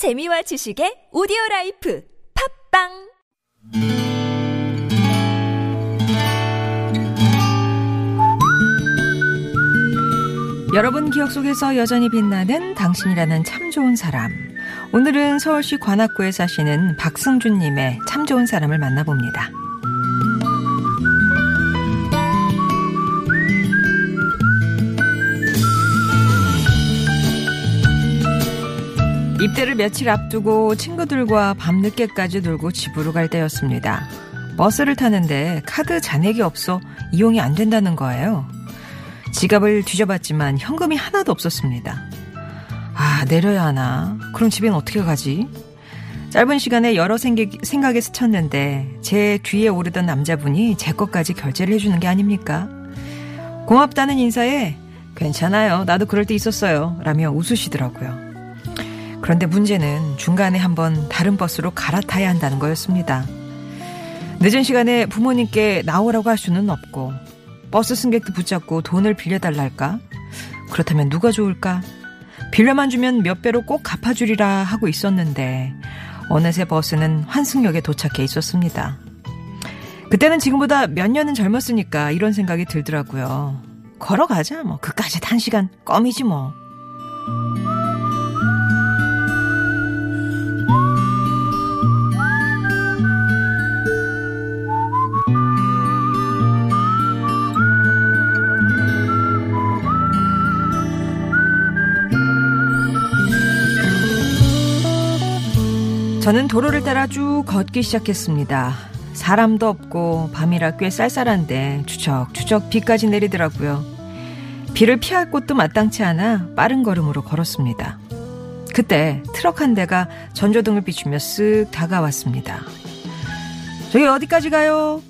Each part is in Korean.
재미와 지식의 오디오 라이프 팟빵 여러분 기억 속에서 여전히 빛나는 당신이라는 참 좋은 사람. 오늘은 서울시 관악구에 사시는 박승준 님의 참 좋은 사람을 만나봅니다. 입대를 며칠 앞두고 친구들과 밤늦게까지 놀고 집으로 갈 때였습니다. 버스를 타는데 카드 잔액이 없어 이용이 안 된다는 거예요. 지갑을 뒤져봤지만 현금이 하나도 없었습니다. 아, 내려야 하나? 그럼 집엔 어떻게 가지? 짧은 시간에 여러 생각, 에 스쳤는데 제 뒤에 오르던 남자분이 제 것까지 결제를 해주는 게 아닙니까? 고맙다는 인사에 괜찮아요. 나도 그럴 때 있었어요. 라며 웃으시더라고요. 그런데 문제는 중간에 한번 다른 버스로 갈아타야 한다는 거였습니다. 늦은 시간에 부모님께 나오라고 할 수는 없고 버스 승객도 붙잡고 돈을 빌려달라 할까? 그렇다면 누가 좋을까? 빌려만 주면 몇 배로 꼭 갚아주리라 하고 있었는데 어느새 버스는 환승역에 도착해 있었습니다. 그때는 지금보다 몇 년은 젊었으니까 이런 생각이 들더라고요. 걸어가자 뭐 그까지 단시간 껌이지 뭐. 저는 도로를 따라 쭉 걷기 시작했습니다. 사람도 없고 밤이라 꽤 쌀쌀한데 추적추적 비까지 내리더라고요. 비를 피할 곳도 마땅치 않아 빠른 걸음으로 걸었습니다. 그때 트럭 한 대가 전조등을 비추며 쓱 다가왔습니다. 저기 어디까지 가요?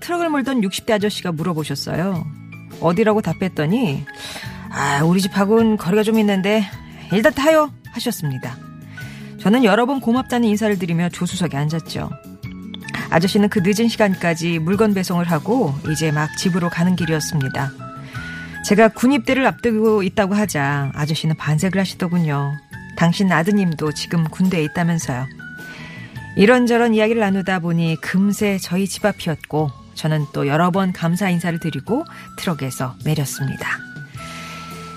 트럭을 몰던 60대 아저씨가 물어보셨어요. 어디라고 답했더니 아 우리 집하고는 거리가 좀 있는데 일단 타요 하셨습니다. 저는 여러 번 고맙다는 인사를 드리며 조수석에 앉았죠. 아저씨는 그 늦은 시간까지 물건 배송을 하고 이제 막 집으로 가는 길이었습니다. 제가 군입대를 앞두고 있다고 하자 아저씨는 반색을 하시더군요. 당신 아드님도 지금 군대에 있다면서요. 이런저런 이야기를 나누다 보니 금세 저희 집 앞이었고 저는 또 여러 번 감사 인사를 드리고 트럭에서 내렸습니다.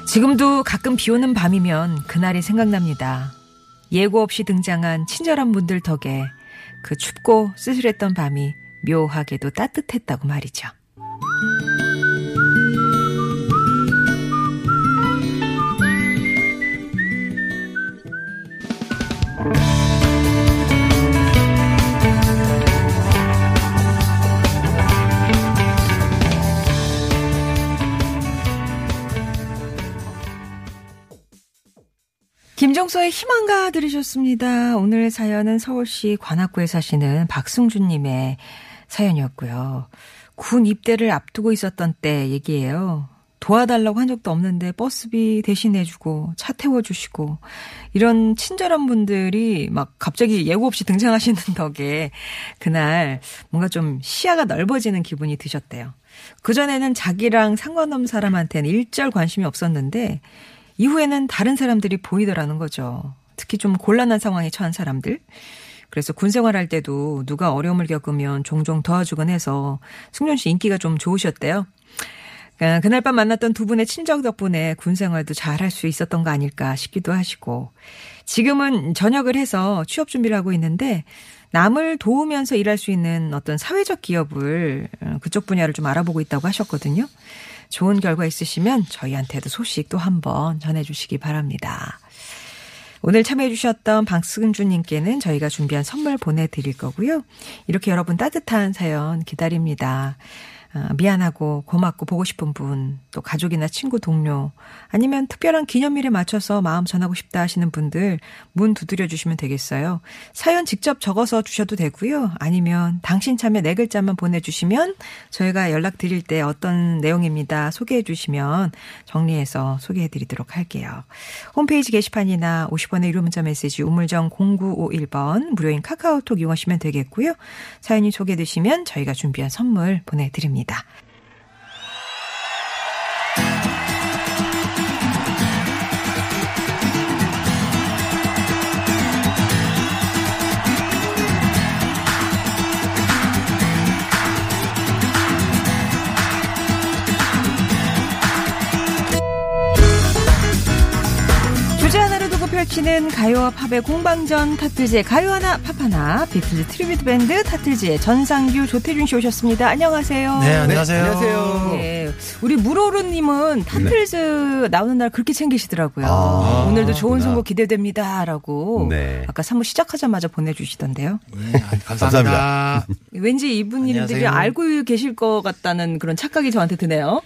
지금도 가끔 비 오는 밤이면 그날이 생각납니다. 예고 없이 등장한 친절한 분들 덕에 그 춥고 쓸쓸했던 밤이 묘하게도 따뜻했다고 말이죠. 김정서의 희망가 들으셨습니다. 오늘 사연은 서울시 관악구에 사시는 박승준님의 사연이었고요. 군 입대를 앞두고 있었던 때 얘기예요. 도와달라고 한 적도 없는데 버스비 대신해주고 차 태워주시고 이런 친절한 분들이 막 갑자기 예고 없이 등장하시는 덕에 그날 뭔가 좀 시야가 넓어지는 기분이 드셨대요. 그전에는 자기랑 상관없는 사람한테는 일절 관심이 없었는데 이후에는 다른 사람들이 보이더라는 거죠. 특히 좀 곤란한 상황에 처한 사람들. 그래서 군 생활할 때도 누가 어려움을 겪으면 종종 도와주곤 해서 승준 씨 인기가 좀 좋으셨대요. 그러니까 그날 밤 만났던 두 분의 친정 덕분에 군 생활도 잘 할 수 있었던 거 아닐까 싶기도 하시고 지금은 전역을 해서 취업 준비를 하고 있는데 남을 도우면서 일할 수 있는 어떤 사회적 기업을 어, 그쪽 분야를 좀 알아보고 있다고 하셨거든요. 좋은 결과 있으시면 저희한테도 소식 또 한번 전해주시기 바랍니다. 오늘 참여해주셨던 박승준님께는 저희가 준비한 선물 보내드릴 거고요. 이렇게 여러분 따뜻한 사연 기다립니다. 어, 미안하고 고맙고 보고 싶은 분, 또 가족이나 친구, 동료, 아니면 특별한 기념일에 맞춰서 마음 전하고 싶다 하시는 분들 문 두드려 주시면 되겠어요. 사연 직접 적어서 주셔도 되고요. 아니면 당신 참여 네 글자만 보내주시면 저희가 연락 드릴 때 어떤 내용입니다. 소개해 주시면 정리해서 소개해 드리도록 할게요. 홈페이지 게시판이나 50원의 유료 문자 메시지 우물정 0951번 무료인 카카오톡 이용하시면 되겠고요. 사연이 소개되시면 저희가 준비한 선물 보내드립니다. 있습니다. 씨는 가요와 팝의 공방전 타틀즈의 가요 하나 팝 하나 비틀즈 tribute 밴드 타틀즈의 전상규 조태준 씨 오셨습니다. 안녕하세요. 네, 안녕하세요. 안녕하세요. 예, 우리 무로루님은 타틀즈 나오는 날 그렇게 챙기시더라고요. 아, 오늘도 좋은. 선곡 기대됩니다라고 네. 아까 3부 시작하자마자 보내주시던데요. 네, 감사합니다. 왠지 이분님들이 안녕하세요. 알고 계실 것 같다는 그런 착각이 저한테 드네요.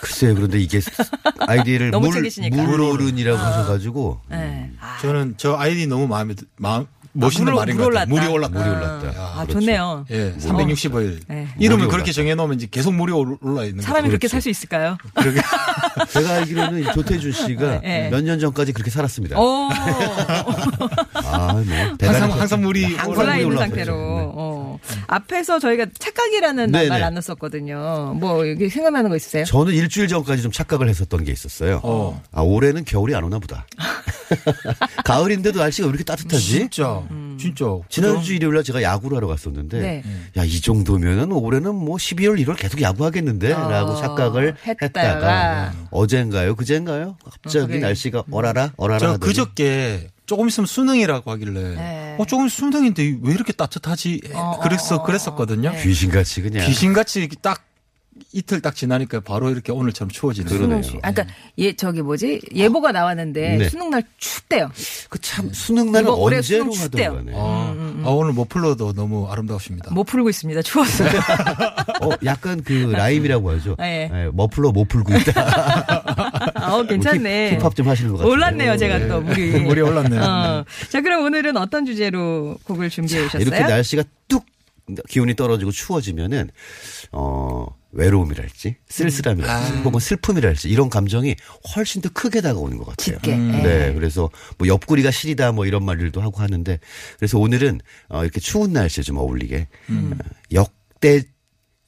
글쎄요, 그런데 이게 아이디를 너무 물, 챙기시니까. 물오른이라고 하셔가지고. 네. 아, 저는 저 아이디 너무 마음에 드- 마음 멋있는 말인 물것 같아요. 물이 올랐다. 물이 올랐다. 아, 그렇죠. 좋네요. 예, 365일. 네. 이름을 그렇게. 정해놓으면 이제 계속 물이 올- 올라 있는 사람이. 그렇게 그렇죠. 살수 있을까요? 그러게. 제가 알기로는 이 조태준 씨가 네. 몇년 전까지 그렇게 살았습니다. 오, 아, 뭐. 항상 항상 물이 항상 올라 물이 있는 올라왔죠. 상태로. 네. 어. 앞에서 저희가 착각이라는 네네. 말 나눴었거든요. 뭐 여기 생각나는 거 있으세요? 저는 일주일 전까지 좀 착각을 했었던 게 있었어요. 어. 아, 올해는 겨울이 안 오나 보다. 가을인데도 날씨가 왜 이렇게 따뜻하지? 진짜, 진짜. 지난주 일요일 날 제가 야구를 하러 갔었는데, 네. 야, 이 정도면은 올해는 뭐 12월, 1월 계속 야구하겠는데? 어, 라고 착각을 했다가. 했다가, 어젠가요? 그젠가요? 갑자기 어, 그래. 날씨가 어라라, 어라라. 하더니 그저께 조금 있으면 수능이라고 하길래, 네. 어, 조금 수능인데 왜 이렇게 따뜻하지? 어, 그랬어, 어, 어. 그랬었거든요. 네. 귀신같이 그냥. 귀신같이 딱 이틀 딱 지나니까 바로 이렇게 오늘처럼 추워지는 그러네요. 수능 시- 아, 그러니까 예 저기 뭐지 예보가 나왔는데 네. 수능 날 춥대요. 그 참, 수능 날은 언제로 수능 하던 춥대요. 거네. 아, 아, 오늘 머플러도 너무 아름다우십니다. 못 풀고 있습니다. 추웠어요. 어, 약간 그 라임이라고 하죠. 네. 예, 머플러 못 풀고 있다. 어 괜찮네. 힙합 좀 하시는 것 같아요. 올랐네요 제가 또 물이. 물이 올랐네요. 어. 자 그럼 오늘은 어떤 주제로 곡을 준비해 오셨어요? 이렇게 날씨가 뚝 기온이 떨어지고 추워지면은 어 외로움이랄지 쓸쓸함이랄지 음. 혹은 슬픔이랄지 이런 감정이 훨씬 더 크게 다가오는 것 같아요. 짙게. 음. 네, 그래서 뭐 옆구리가 시리다 뭐 이런 말들도 하고 하는데 그래서 오늘은 어 이렇게 추운 날씨에 좀 어울리게 음. 어, 역대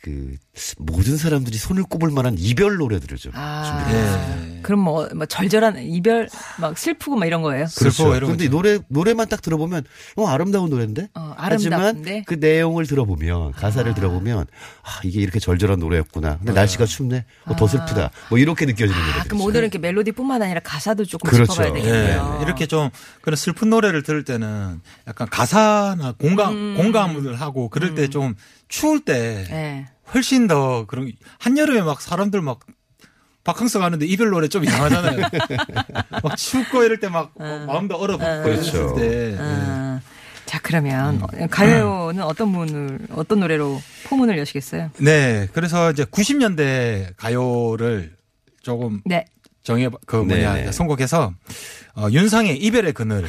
그 모든 사람들이 손을 꼽을 만한 이별 노래들을 좀 아. 준비했어요. 예. 그럼 뭐, 뭐 절절한 이별 막 슬프고 막 이런 거예요? 슬퍼 이런 그렇죠. 근데. 노래 노래만 딱 들어보면 어 아름다운 노래인데. 어, 하지만 아름다운데? 그 내용을 들어보면 가사를 들어보면 아 이게 이렇게 절절한 노래였구나. 근데 날씨가 춥네. 어, 더 슬프다. 뭐 이렇게 느껴지는 아, 노래들. 그럼 오늘은 이렇게 멜로디뿐만 아니라 가사도 조금 그렇죠. 짚어봐야 예, 되겠네요. 이렇게 좀 그런 슬픈 노래를 들을 때는 약간 가사나 공감 음. 공감을 하고 그럴 때좀 추울 때 예. 훨씬 더 그런 한여름에 막 사람들 막 바캉스 가는데 이별 노래 좀 이상하잖아요. 막 춥고 이럴 때막 마음도 얼어붙고 그렇죠. 그랬을 때 아, 자 그러면 어, 가요는 어떤 분을 어떤 노래로 포문을 여시겠어요? 네, 그래서 이제 90년대 가요를 조금 네. 정해 그 뭐냐 네네. 선곡해서 어, 윤상의 이별의 그늘.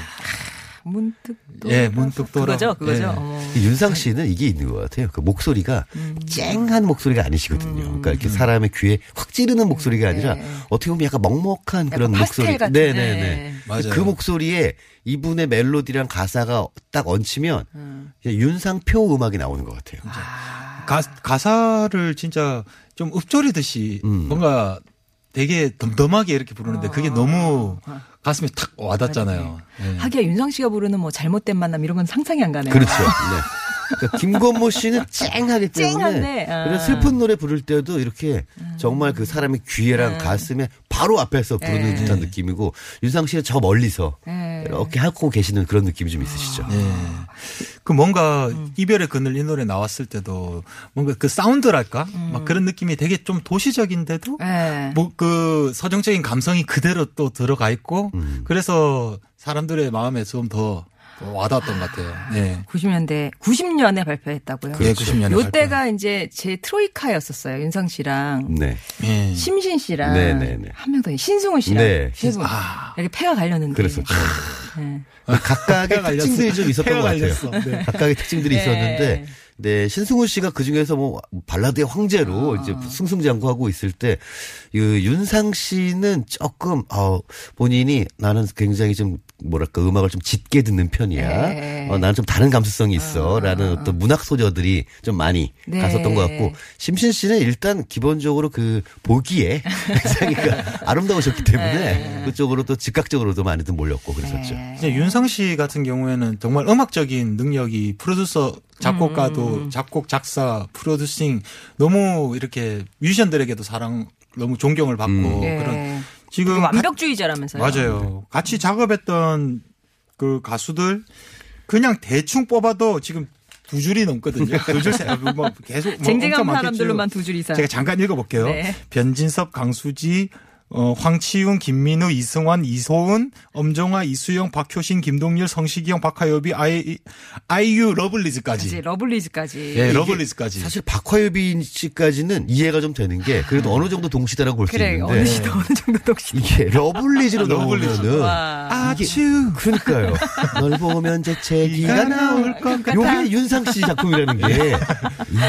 문득 또 예, 문득 돌아. 그거죠, 그거죠. 예. 이 윤상 씨는 이게 있는 것 같아요. 그 목소리가 음. 쨍한 목소리가 아니시거든요. 그러니까 이렇게 사람의 귀에 확 찌르는 목소리가 아니라 네. 어떻게 보면 약간 먹먹한 그런 목소리. 같은, 네 네네. 네. 맞아요. 그 목소리에 이분의 멜로디랑 가사가 딱 얹히면 음. 윤상표 음악이 나오는 것 같아요. 가, 가사를 진짜 좀 읊조리듯이 음. 뭔가 되게 덤덤하게 이렇게 부르는데 그게 너무 가슴에 탁 와닿잖아요. 예. 하기야 윤상 씨가 부르는 뭐 잘못된 만남 이런 건 상상이 안 가네요. 그렇죠. 네. 그러니까 김건모 씨는 쨍하기 때문에 쨍한데, 아. 그래서 슬픈 노래 부를 때도 이렇게 정말 그 사람의 귀에랑 가슴에 바로 앞에서 부르는 네. 듯한 느낌이고 윤상 씨는 저 멀리서 네. 이렇게 하고 계시는 그런 느낌이 좀 있으시죠. 예. 그 뭔가 이별의 그늘 이 노래 나왔을 때도 뭔가 그 사운드랄까? 막 그런 느낌이 되게 좀 도시적인데도 예. 뭐그 서정적인 감성이 그대로 또 들어가 있고 음. 그래서 사람들의 마음에 좀 더 와닿았던 것 같아요. 네. 90년대 90년에 발표했다고요. 예, 90년에. 요때가 이제 제 트로이카였었어요. 윤상 씨랑 네. 예. 심신 씨랑 네, 네, 네. 한명 더 신승훈 씨랑 네. 세 분. 아. 이렇게 패가 갈렸는데. 그랬었죠. 네. 각각의 폐가 특징들이 좀 있었던 폐가 것 같아요. 네. 각각의 특징들이 네. 있었는데, 네, 신승훈 씨가 그 중에서 뭐, 발라드의 황제로 아. 이제 승승장구하고 있을 때, 그 윤상 씨는 조금, 어, 본인이 나는 굉장히 좀, 뭐랄까, 음악을 좀 짙게 듣는 편이야. 네. 어, 나는 좀 다른 감수성이 있어. 라는 어 떤 문학 소녀들이 좀 많이 네. 갔었던 것 같고, 심신 씨는 일단 기본적으로 그 보기에 굉장히 그 아름다우셨기 때문에 네. 그쪽으로 또 즉각적으로도 많이들 몰렸고 그랬었죠. 네. 윤상 씨 같은 경우에는 정말 음악적인 능력이 프로듀서 작곡가도 음. 작곡 작사 프로듀싱 너무 이렇게 뮤지션들에게도 사랑 너무 존경을 받고 음. 네. 그런 지금 완벽주의자라면서요. 맞아요. 같이 작업했던 그 가수들 그냥 대충 뽑아도 지금 두 줄이 넘거든요. 두 줄, 세- 뭐 계속 뭐 쟁쟁한. 사람들로만 두 줄 이상. 제가 잠깐 읽어볼게요. 네. 변진섭, 강수지, 어, 황치윤, 김민우, 이승환, 이소은, 엄정화, 이수영, 박효신, 김동률, 성시경, 박화요비, 아이, 아이유, 러블리즈까지. 이제 러블리즈까지. 예, 러블리즈까지. 사실 박화요비 씨까지는 이해가 좀 되는 게 그래도 어느 정도 동시대라고 볼수 그래 있는데 어느 시도 어느 정도 동시. 이게 러블리즈로 러블리즈. 넘어오면은 와. 아츄. 그러니까요. 널 보면 재채기가 나올 것 같아. 요게 윤상 씨 작품이라는 게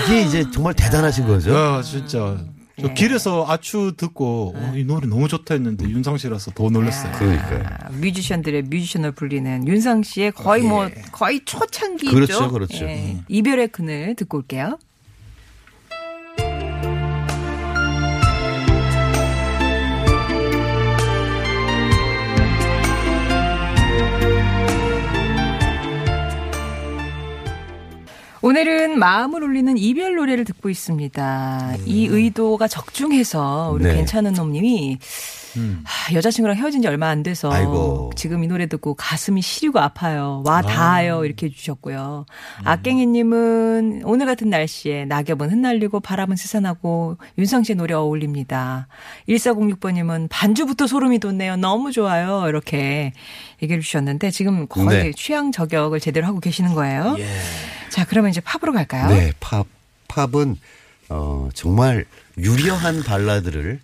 이게 이제 정말 대단하신 거죠. 야, 진짜. 저 예. 길에서 아추 듣고 어, 이 노래 너무 좋다 했는데 윤상 씨라서 더 놀랐어요. 그러니까요. 아, 뮤지션들의 뮤지션을 불리는 윤상 씨의 거의 뭐 거의 초창기죠. 그렇죠, 그렇죠. 예. 이별의 그늘 듣고 올게요. 오늘은 마음을 울리는 이별 노래를 듣고 있습니다. 이 의도가 적중해서 우리 네. 괜찮은 놈님이 하, 여자친구랑 헤어진 지 얼마 안 돼서 아이고. 지금 이 노래 듣고 가슴이 시리고 아파요. 와 닿아요. 이렇게 해주셨고요. 악갱이님은 오늘 같은 날씨에 낙엽은 흩날리고 바람은 스산하고 윤상 씨의 노래 어울립니다. 1406번님은 반주부터 소름이 돋네요. 너무 좋아요. 이렇게 얘기해 주셨는데 지금 거의 네. 취향 저격을 제대로 하고 계시는 거예요. 자, 그러면 이제 팝으로 갈까요? 네, 팝 팝은 어 정말 유려한 발라드를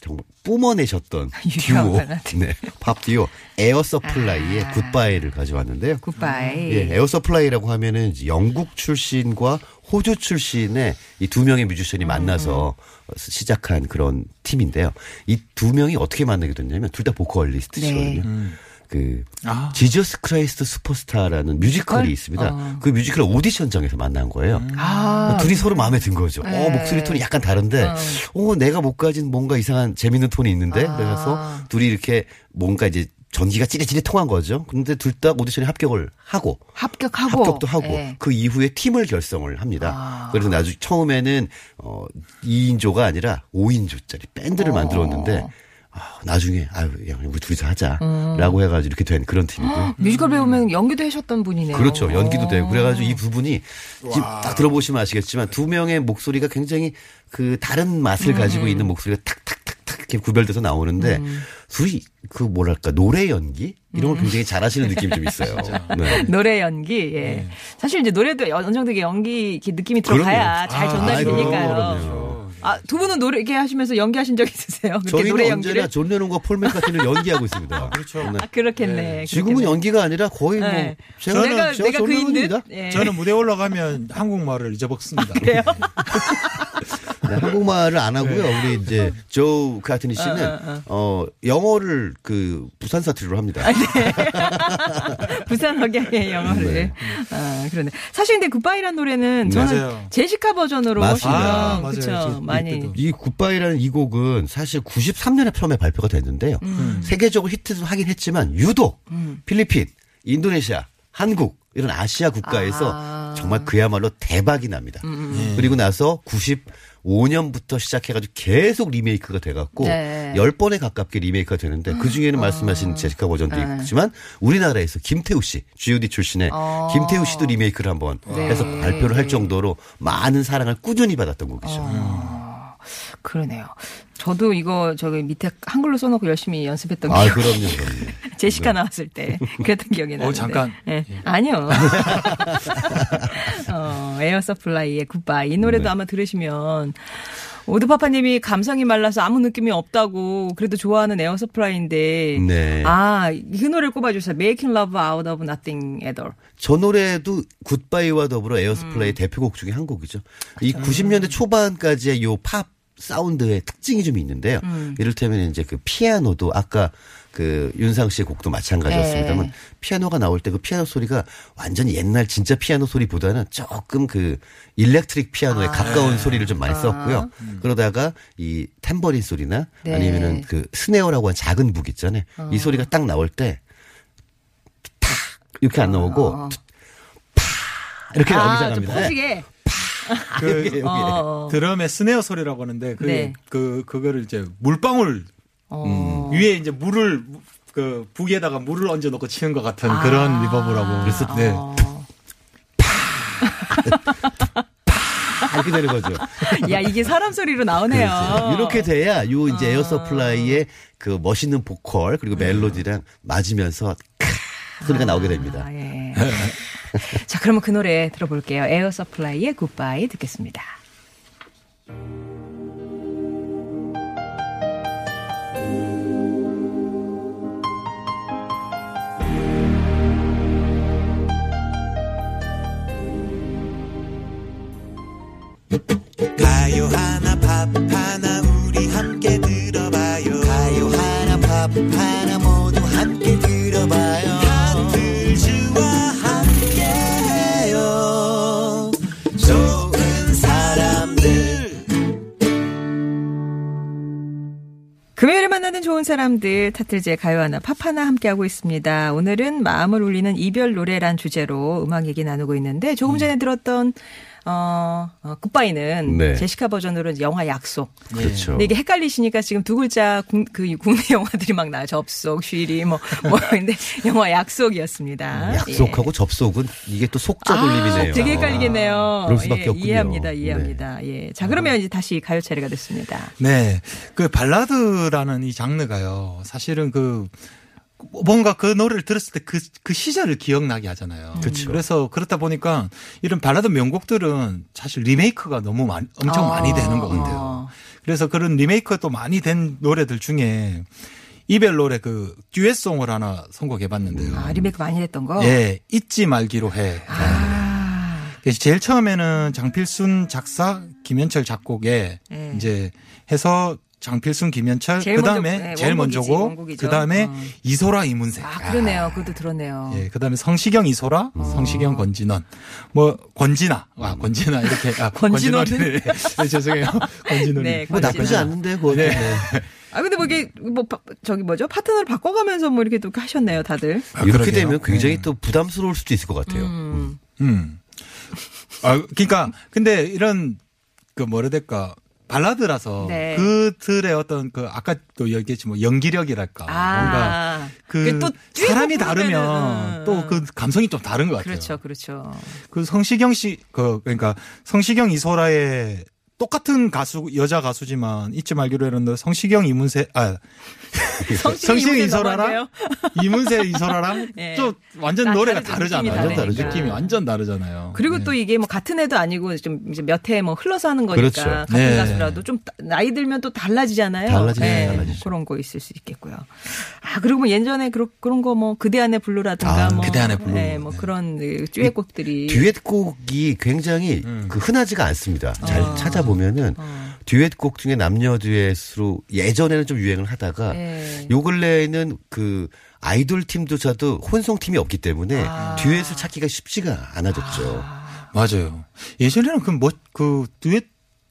정말 뿜어내셨던 듀오, 발라드. 네, 팝 듀오 에어 서플라이의 아. 굿바이를 가져왔는데요. 굿바이. 예, 에어 서플라이라고 하면은 영국 출신과 호주 출신의 이 두 명의 뮤지션이 만나서 음. 시작한 그런 팀인데요. 이 두 명이 어떻게 만나게 됐냐면 둘 다 보컬리스트시거든요. 네. 그 아. Jesus Christ Superstar라는 뮤지컬이 뮤지컬? 있습니다. 어. 그 뮤지컬 오디션장에서 만난 거예요. 아, 둘이 서로 마음에 든 거죠. 네. 어, 목소리 톤이 약간 다른데, 어, 내가 못 가진 뭔가 이상한 재밌는 톤이 있는데, 아. 그래서 둘이 이렇게 뭔가 이제 전기가 찌릿찌릿 통한 거죠. 근데 둘 다 오디션에 합격을 하고, 합격하고. 합격도 하고, 예. 그 이후에 팀을 결성을 합니다. 아. 그래서 나중 처음에는, 어, 2인조가 아니라 5인조짜리 밴드를 어. 만들었는데, 아, 나중에, 아유, 야, 우리 둘이서 하자. 음. 라고 해가지고 이렇게 된 그런 팀이고 요. 뮤지컬 배우면 연기도 하셨던 분이네요. 그렇죠. 연기도 어. 되고. 그래가지고 이두 분이 지금 딱 들어보시면 아시겠지만 두 명의 목소리가 굉장히 그 다른 맛을 가지고 음. 있는 목소리가 탁탁탁탁 이렇게 구별돼서 나오는데 둘이 그 뭐랄까 노래 연기 이런 음. 걸 굉장히 잘하시는 느낌이 좀 있어요. 네. 노래 연기, 예. 사실 이제 노래도 어느 정도 연기 느낌이 들어가야 그럼요. 잘 아, 전달이 아이고, 되니까요. 그럼요. 아, 두 분은 노래 이렇게 하시면서 연기하신 적 있으세요? 저희는 노래 언제나 연기를? 존 레논과 폴 맥카트니는 연기하고 있습니다. 그렇죠. 네. 아, 그렇겠네. 지금은 그렇겠네. 연기가 아니라 거의 뭐 네. 제가 내가, 제가 내가 존 그인 듯? 레논입니다. 예. 저는 무대 올라가면 한국말을 잊어먹습니다. 그래요? 네, 한국말을 안 하고요. 우리 이제 조 카트니 씨는 어, 영어를 그 부산 사투리로 합니다. 부산 억양의 영어를. 네. 아, 그러네. 사실 근데 굿바이란 노래는 저는 맞아요. 제시카 버전으로 맞습니다. 훨씬 아. 저 많이. 이 굿바이라는 이 곡은 사실 93년에 처음에 발표가 됐는데요. 음. 세계적으로 히트도 하긴 했지만 유독 필리핀, 인도네시아, 한국 이런 아시아 국가에서 아. 음, 정말 그야말로 대박이 납니다. 그리고 나서 95년부터 시작해가지고 계속 리메이크가 돼갖고 네. 10번에 가깝게 리메이크가 되는데 그 중에는 말씀하신 제시카 버전도 네. 있지만 우리나라에서 김태우 씨, G.O.D 출신의 어. 김태우 씨도 리메이크를 한번 네. 해서 발표를 할 정도로 많은 사랑을 꾸준히 받았던 곡이죠. 어. 그러네요. 저도 이거 저기 밑에 한글로 써놓고 열심히 연습했던 아, 기억. 그럼요, 그럼요. 제시카 나왔을 때 그랬던 기억이 나는데. 잠깐. 예. 아니요. 어, 에어 서플라이의 굿바이 이 노래도 네. 아마 들으시면 오드파파님이 감성이 말라서 아무 느낌이 없다고 그래도 좋아하는 에어 서플라이인데 네. 아, 그 노래를 꼽아주세요. Making Love Out of Nothing at All. 저 노래도 굿바이와 더불어 음. 에어 서플라이 대표곡 중에 한 곡이죠. 이 90년대 초반까지의 요팝 사운드의 특징이 좀 있는데요. 음. 이를테면 이제 그 피아노도 아까 그 윤상 씨의 곡도 마찬가지였습니다만 네. 피아노가 나올 때 그 피아노 소리가 완전히 옛날 진짜 피아노 소리보다는 조금 그 electric 피아노에 아. 가까운 소리를 좀 많이 썼고요. 그러다가 이 탬버린 소리나 네. 아니면은 그 snare라고 한 작은 북 있잖아요. 이 소리가 딱 나올 때 탁 이렇게 안 나오고 파 이렇게 나오기 아, 좀 시작합니다. 그 여기, 여기. 어. 드럼의 스네어 소리라고 하는데 그게 네. 그 그거를 이제 물방울 어. 위에 이제 물을 그 북에다가 물을 얹어 놓고 치는 것 같은 그런 리버브라고. 그래서 네. 어. 이렇게 되는 거죠. 야, 이게 사람 소리로 나오네요. 그렇지. 이렇게 돼야 요 이제 아. 에어 서플라이의 그 멋있는 보컬 그리고 멜로디랑 맞으면서 크 소리가 나오게 됩니다. 아, 예. 자, 그러면 그 노래 들어볼게요. 에어 서플라이의 굿바이 듣겠습니다. 좋은 사람들 타틀즈의 가요 하나 팝 하나 함께하고 있습니다. 오늘은 마음을 울리는 이별 노래란 주제로 음악 얘기 나누고 있는데 조금 전에 들었던 어, 어 굿바이는 네. 제시카 버전으로 영화 약속. 그렇죠. 근데 이게 헷갈리시니까 지금 두 글자 국, 그 국내 영화들이 막 나요. 접속, 쉬리 뭐, 뭐 근데 영화 약속이었습니다. 약속하고 접속은 이게 또 속자 돌림이네요. 아, 되게 헷갈리겠네요. 그럴 수밖에 예, 없군요. 이해합니다. 이해합니다. 예. 자, 그러면 이제 다시 가요 차례가 됐습니다. 네. 그 발라드라는 이 장르가요. 사실은 그 뭔가 그 노래를 들었을 때 그 그 시절을 기억나게 하잖아요. 그쵸. 그래서 그렇다 보니까 이런 발라드 명곡들은 사실 리메이크가 너무 많이, 엄청 어, 많이 되는 것 같아요. 어. 그래서 그런 리메이크 또 많이 된 노래들 중에 이별 노래 그 듀엣송을 하나 선곡해 봤는데요. 아, 리메이크 많이 했던 거? 예, 잊지 말기로 해. 아. 그래서 제일 처음에는 장필순 작사, 김현철 작곡에 예. 이제 해서 장필순, 김현철, 그 다음에 네, 제일 먼저고. 그 다음에 어. 이소라, 이문세. 아, 그러네요. 그것도 들었네요. 예, 그 다음에 성시경, 이소라, 어. 성시경, 권진원, 뭐 권진아, 아 권진아 이렇게 아, 권진원은? 권진원이- 네, 죄송해요, 권진원. 네, 뭐 나쁘지 권진아. 않는데 그거 네. 네. 아, 근데 뭐 이게, 뭐, 바- 저기 뭐죠? 파트너를 바꿔가면서 뭐 이렇게 또 하셨네요, 다들. 아, 이렇게 그러게요. 되면 굉장히 네. 또 부담스러울 수도 있을 것 같아요. 음. 음. 아, 그러니까 근데 이런 그 뭐라 해야 될까 발라드라서 네. 그들의 어떤 그 아까 또 얘기했지 뭐 연기력이랄까 뭔가 아. 그또 듀엣곡 사람이 다르면 또 그 감성이 좀 다른 것 같아요. 그렇죠, 그렇죠. 그 성시경 씨, 그, 그러니까 성시경 이소라의 똑같은 가수, 여자 가수지만 잊지 말기로 했는데 성시경 이문세, 아, 이문세 이소라랑 넘어갈게요? 이문세 이소라랑 예. 좀 완전 다 노래가 다르죠. 다르잖아요. 느낌이 다르니까. 느낌이 완전 다르잖아요. 그리고 네. 또 이게 뭐 같은 애도 아니고 좀 이제 몇 해 뭐 흘러서 하는 거니까 그렇죠. 같은 네. 가수라도 좀 따- 나이 들면 또 달라지잖아요. 달라지죠, 네. 그런 거 있을 수 있겠고요. 아 그리고 뭐 예전에 그런 그런 거 뭐 그대 안의 블루라든가 아, 뭐 그대 안의 블루. 네, 뭐 네. 그런 그 듀엣곡들이 듀엣곡이 굉장히 음. 그 흔하지가 않습니다. 잘 어. 찾아보면은 어. 듀엣곡 중에 남녀 듀엣으로 예전에는 좀 유행을 하다가 네. 요 근래에는 그 아이돌 팀조차도 혼성 팀이 없기 때문에 아. 듀엣을 찾기가 쉽지가 않아졌죠. 맞아요. 예전에는 그 뭐, 그 듀엣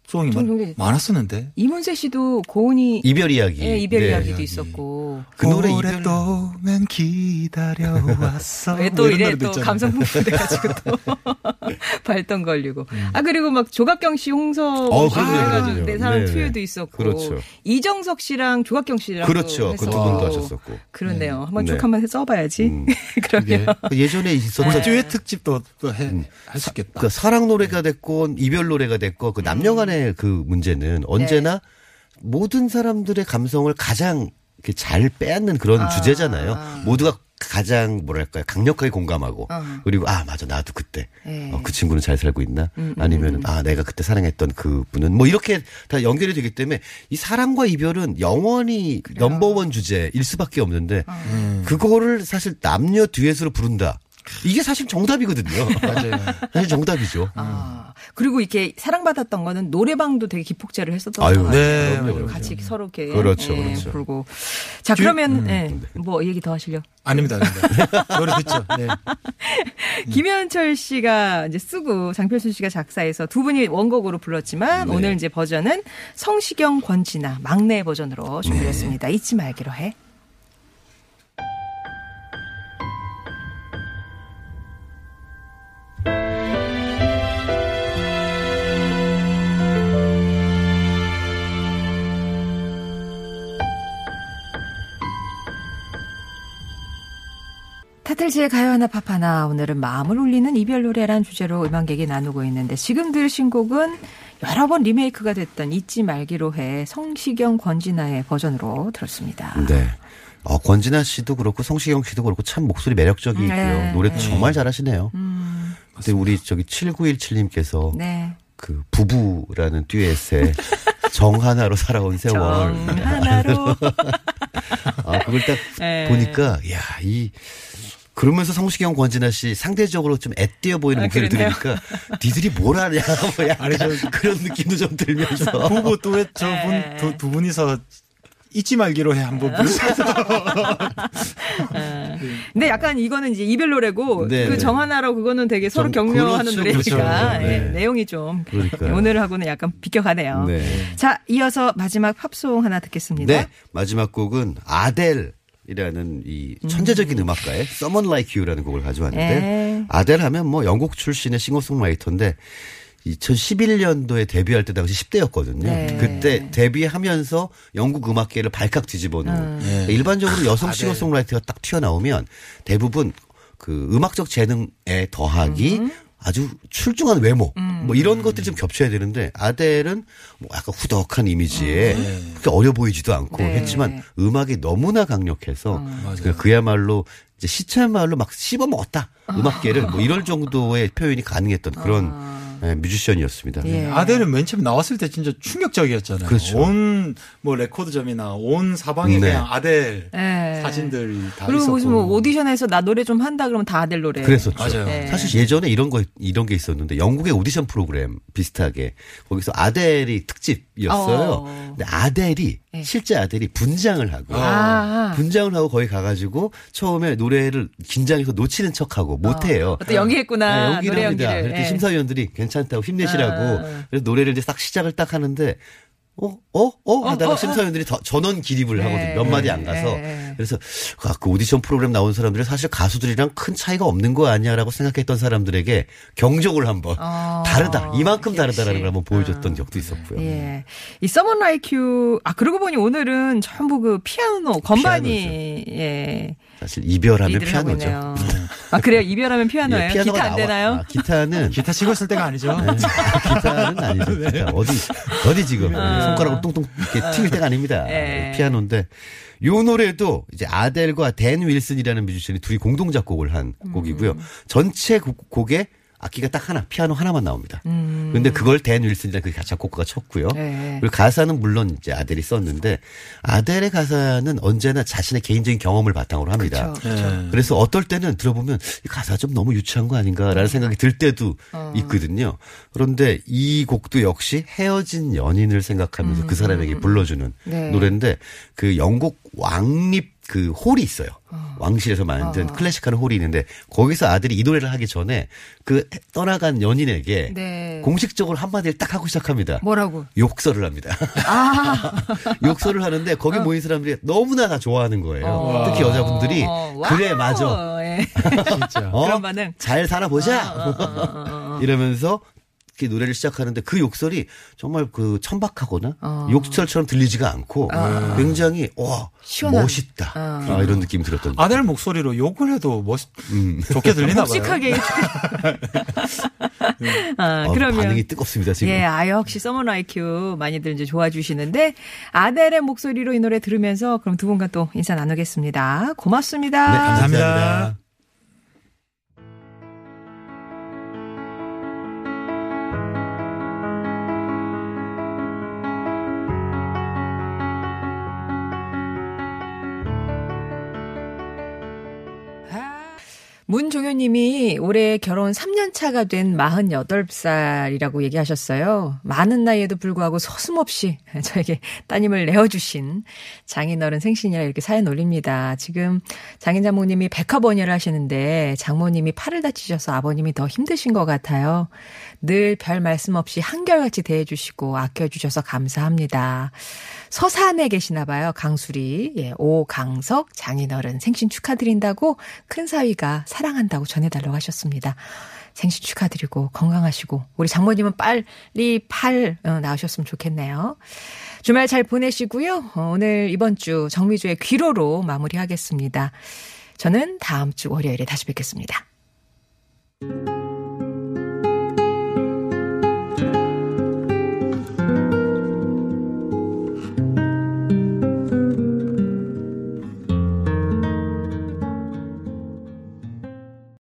송이 좀 많- 굉장히- 많았었는데. 이문세 씨도 고은이 이별 이야기. 예, 이별 네. 이야기도 이야기. 있었고 그 노래 이별 오랫동안 기다려왔어. 왜 또 이래 또. 감성 풍부돼가지고 또 발동 걸리고 아 그리고 막 조각경 씨 홍서 어, 그럼요. 내 사랑 네네. 투유도 있었고 그렇죠. 이정석 씨랑 조각경 씨랑 그렇죠. 그 두 분도 하셨었고. 그러네요. 한번 네. 쭉 한번 써봐야지. 음. 그러면 예전에 있었던 뭐 듀엣 특집도 또 해, 할수 있겠다. 그 사랑 노래가 됐건 이별 노래가 됐건 그 남녀 간의 그 문제는 언제나 모든 사람들의 감성을 가장 이렇게 잘 빼앗는 그런 주제잖아요. 모두가 가장 뭐랄까요? 강력하게 공감하고 어. 그리고 아 맞아. 나도 그때. 예. 어, 그 친구는 잘 살고 있나? 아니면은 아 내가 그때 사랑했던 그 분은? 뭐 이렇게 다 연결이 되기 때문에 이 사랑과 이별은 영원히 넘버원 주제일 수밖에 없는데 그거를 사실 남녀 듀엣으로 부른다 이게 사실 정답이거든요. 맞아요. 사실 정답이죠. 아 그리고 이렇게 사랑받았던 거는 노래방도 되게 기폭제를 했었던 같아요. 네, 그럼요, 맞아요. 그럼요. 같이 서로 이렇게 그렇죠, 예, 그렇죠. 부르고 자 그러면 예, 뭐 얘기 더 하실려? 아닙니다, 아닙니다. 노래 듣죠. 네. 김현철 씨가 이제 쓰고 장필순 씨가 작사해서 두 분이 원곡으로 불렀지만 네. 오늘 이제 버전은 성시경 권진아 막내 버전으로 준비했습니다. 잊지 말기로 해. 이슬지의 가요 하나 팝 하나 오늘은 마음을 울리는 이별 노래란 주제로 음악 얘기 나누고 있는데 지금 들으신 곡은 여러 번 리메이크가 됐던 잊지 말기로 해 성시경 권진아의 버전으로 들었습니다. 네. 어, 권진아 씨도 그렇고 성시경 씨도 그렇고 참 목소리 매력적이고요. 네. 노래도 정말 잘하시네요. 음, 근데 우리 저기 7917님께서 네. 그 부부라는 듀엣에 정 하나로 살아온 세월. 정 하나로 아, 그걸 딱 네. 보니까, 야, 이, 그러면서 성시경 권진아 씨 상대적으로 좀 애띄어 보이는 아, 목소리. 들으니까 니들이 뭘 하냐, 뭐 약간 아니, 저- 그런 느낌도 좀 들면서. 부부 저분 네. 두, 두 분이서 잊지 말기로 해 한번 부르세요. 근데 약간 이거는 이제 이별 노래고 네, 그 네. 정하나로 그거는 되게 서로 좀 격려하는 그렇죠, 노래니까 그렇죠. 예, 네. 내용이 좀 그러니까요. 오늘하고는 약간 비껴가네요. 네. 자, 이어서 마지막 팝송 하나 듣겠습니다. 네. 마지막 곡은 아델. 이라는 이 천재적인 음. 악가의 Someone Like You라는 곡을 가져왔는데 네. 아델 하면 뭐 영국 출신의 싱어송라이터인데 2011년도에 데뷔할 때 당시 10대였거든요. 네. 그때 데뷔하면서 영국 음악계를 발칵 뒤집어 놓은 음. 그러니까 일반적으로 여성. 싱어송라이터가 딱 튀어나오면 대부분 그 음악적 재능에 더하기 음. 아주 출중한 외모 뭐 이런 것들이 좀 겹쳐야 되는데 아델은 뭐 약간 후덕한 이미지에 그렇게 어려 보이지도 않고 네. 했지만 음악이 너무나 강력해서 그러니까 그야말로 이제 시체말로 막 씹어 먹었다. 음악계를 뭐 이럴 정도의 표현이 가능했던 그런 예, 뮤지션이었습니다. 예. 아델은 맨 처음 나왔을 때 진짜 충격적이었잖아요. 그렇죠. 온 뭐 레코드점이나 온 사방에 네. 그냥 아델 예. 사진들이 다 그리고 있었고. 무슨 뭐 오디션에서 나 노래 좀 한다 그러면 다 아델 노래. 그랬었죠. 맞아요. 네. 사실 예전에 이런 거 이런 게 있었는데 영국의 오디션 프로그램 비슷하게 거기서 아델이 특집이었어요. 어. 근데 아델이 네. 실제 아델이 분장을 하고 아. 분장을 하고 거기 가가지고 처음에 노래를 긴장해서 놓치는 척하고 못해요. 또 연기했구나. 네, 연기를 노래 합니다. 연기를. 그랬더니 예. 심사위원들이 괜찮다고 힘내시라고. 아. 그래서 노래를 이제 딱 시작을 딱 하는데 어? 어? 어? 하다가 어, 어. 심사위원들이 더 전원 기립을 네. 하거든요. 몇 마디 안 가서. 네. 그래서 그 아까 오디션 프로그램 나온 사람들이 사실 가수들이랑 큰 차이가 없는 거 아니야라고 생각했던 사람들에게 경적을 한번 어. 다르다. 이만큼. 다르다라는 걸 한번 보여줬던 적도 있었고요. 예. 이 Like You, 아, 그러고 보니 오늘은 전부 그 피아노, 건반이, 예. 사실 이별하면 피아노죠. 아, 그래요? 이별하면 피아노예요? 예, 피아노가 기타 안 나와- 되나요? 아, 기타는 기타 치고 있을 때가 아니죠. 네. 기타는 아니죠. 네. 기타. 어디, 어디 지금. 손가락으로 뚱뚱 이렇게 튀길 때가 아닙니다. 아. 예. 피아노인데. 요 노래도 이제 아델과 댄 윌슨이라는 뮤지션이 둘이 공동 작곡을 한 음. 곡이고요. 전체 곡- 곡에 악기가 딱 하나, 피아노 하나만 나옵니다. 음. 근데 그걸 댄 윌슨이라는 그 작곡가가 쳤고요. 네. 그리고 가사는 물론 이제 아델이 썼는데 아델의 가사는 언제나 자신의 개인적인 경험을 바탕으로 합니다. 그쵸, 예. 그래서 어떨 때는 들어보면 이 가사 좀 너무 유치한 거 아닌가라는 생각이 들 때도 어. 있거든요. 그런데 이 곡도 역시 헤어진 연인을 생각하면서 그 사람에게 불러주는 음. 네. 노래인데 그 영국 왕립 그 홀이 있어요. 어. 왕실에서 만든 클래식하는 홀이 있는데 거기서 아들이 이 노래를 하기 전에 그 떠나간 연인에게 네. 공식적으로 한마디를 딱 하고 시작합니다. 뭐라고? 욕설을 합니다. 아. 욕설을 하는데 거기 모인 사람들이 너무나 다 좋아하는 거예요. 어. 특히 여자분들이 어, 그래. 맞아. 예. 진짜. 어? 그런 반응. 잘 살아보자. 어, 이러면서 이렇게 노래를 시작하는데 그 욕설이 정말 그 천박하거나 어. 욕설처럼 들리지가 않고 굉장히 와 시원한. 멋있다 어. 아, 이런 느낌이 들었던. 아델 목소리로 욕을 해도 멋 음. 좋게 들리나 봐요. 묵직하게. 아, 어, 그러면. 반응이 뜨겁습니다 지금. 예, 아, 역시 서머너 IQ 많이들 이제 좋아 주시는데 아델의 목소리로 이 노래 들으면서 그럼 두 분과 또 인사 나누겠습니다. 고맙습니다. 네, 감사합니다. 감사합니다. 문종효님이 올해 결혼 3년 차가 된 48살이라고 얘기하셨어요. 많은 나이에도 불구하고 서슴없이 저에게 따님을 내어주신 장인어른 생신이라 이렇게 사연 올립니다. 지금 장인 장모님이 백화번여를 하시는데 장모님이 팔을 다치셔서 아버님이 더 힘드신 것 같아요. 늘 별 말씀 없이 한결같이 대해주시고 아껴주셔서 감사합니다. 서산에 계시나 봐요. 강수리. 예, 오강석 장인어른 생신 축하드린다고 큰 사위가 사랑한다고 전해달라고 하셨습니다. 생신 축하드리고 건강하시고 우리 장모님은 빨리 팔 어, 나으셨으면 좋겠네요. 주말 잘 보내시고요. 어, 오늘 이번 주 정미주의 귀로로 마무리하겠습니다. 저는 다음 주 월요일에 다시 뵙겠습니다.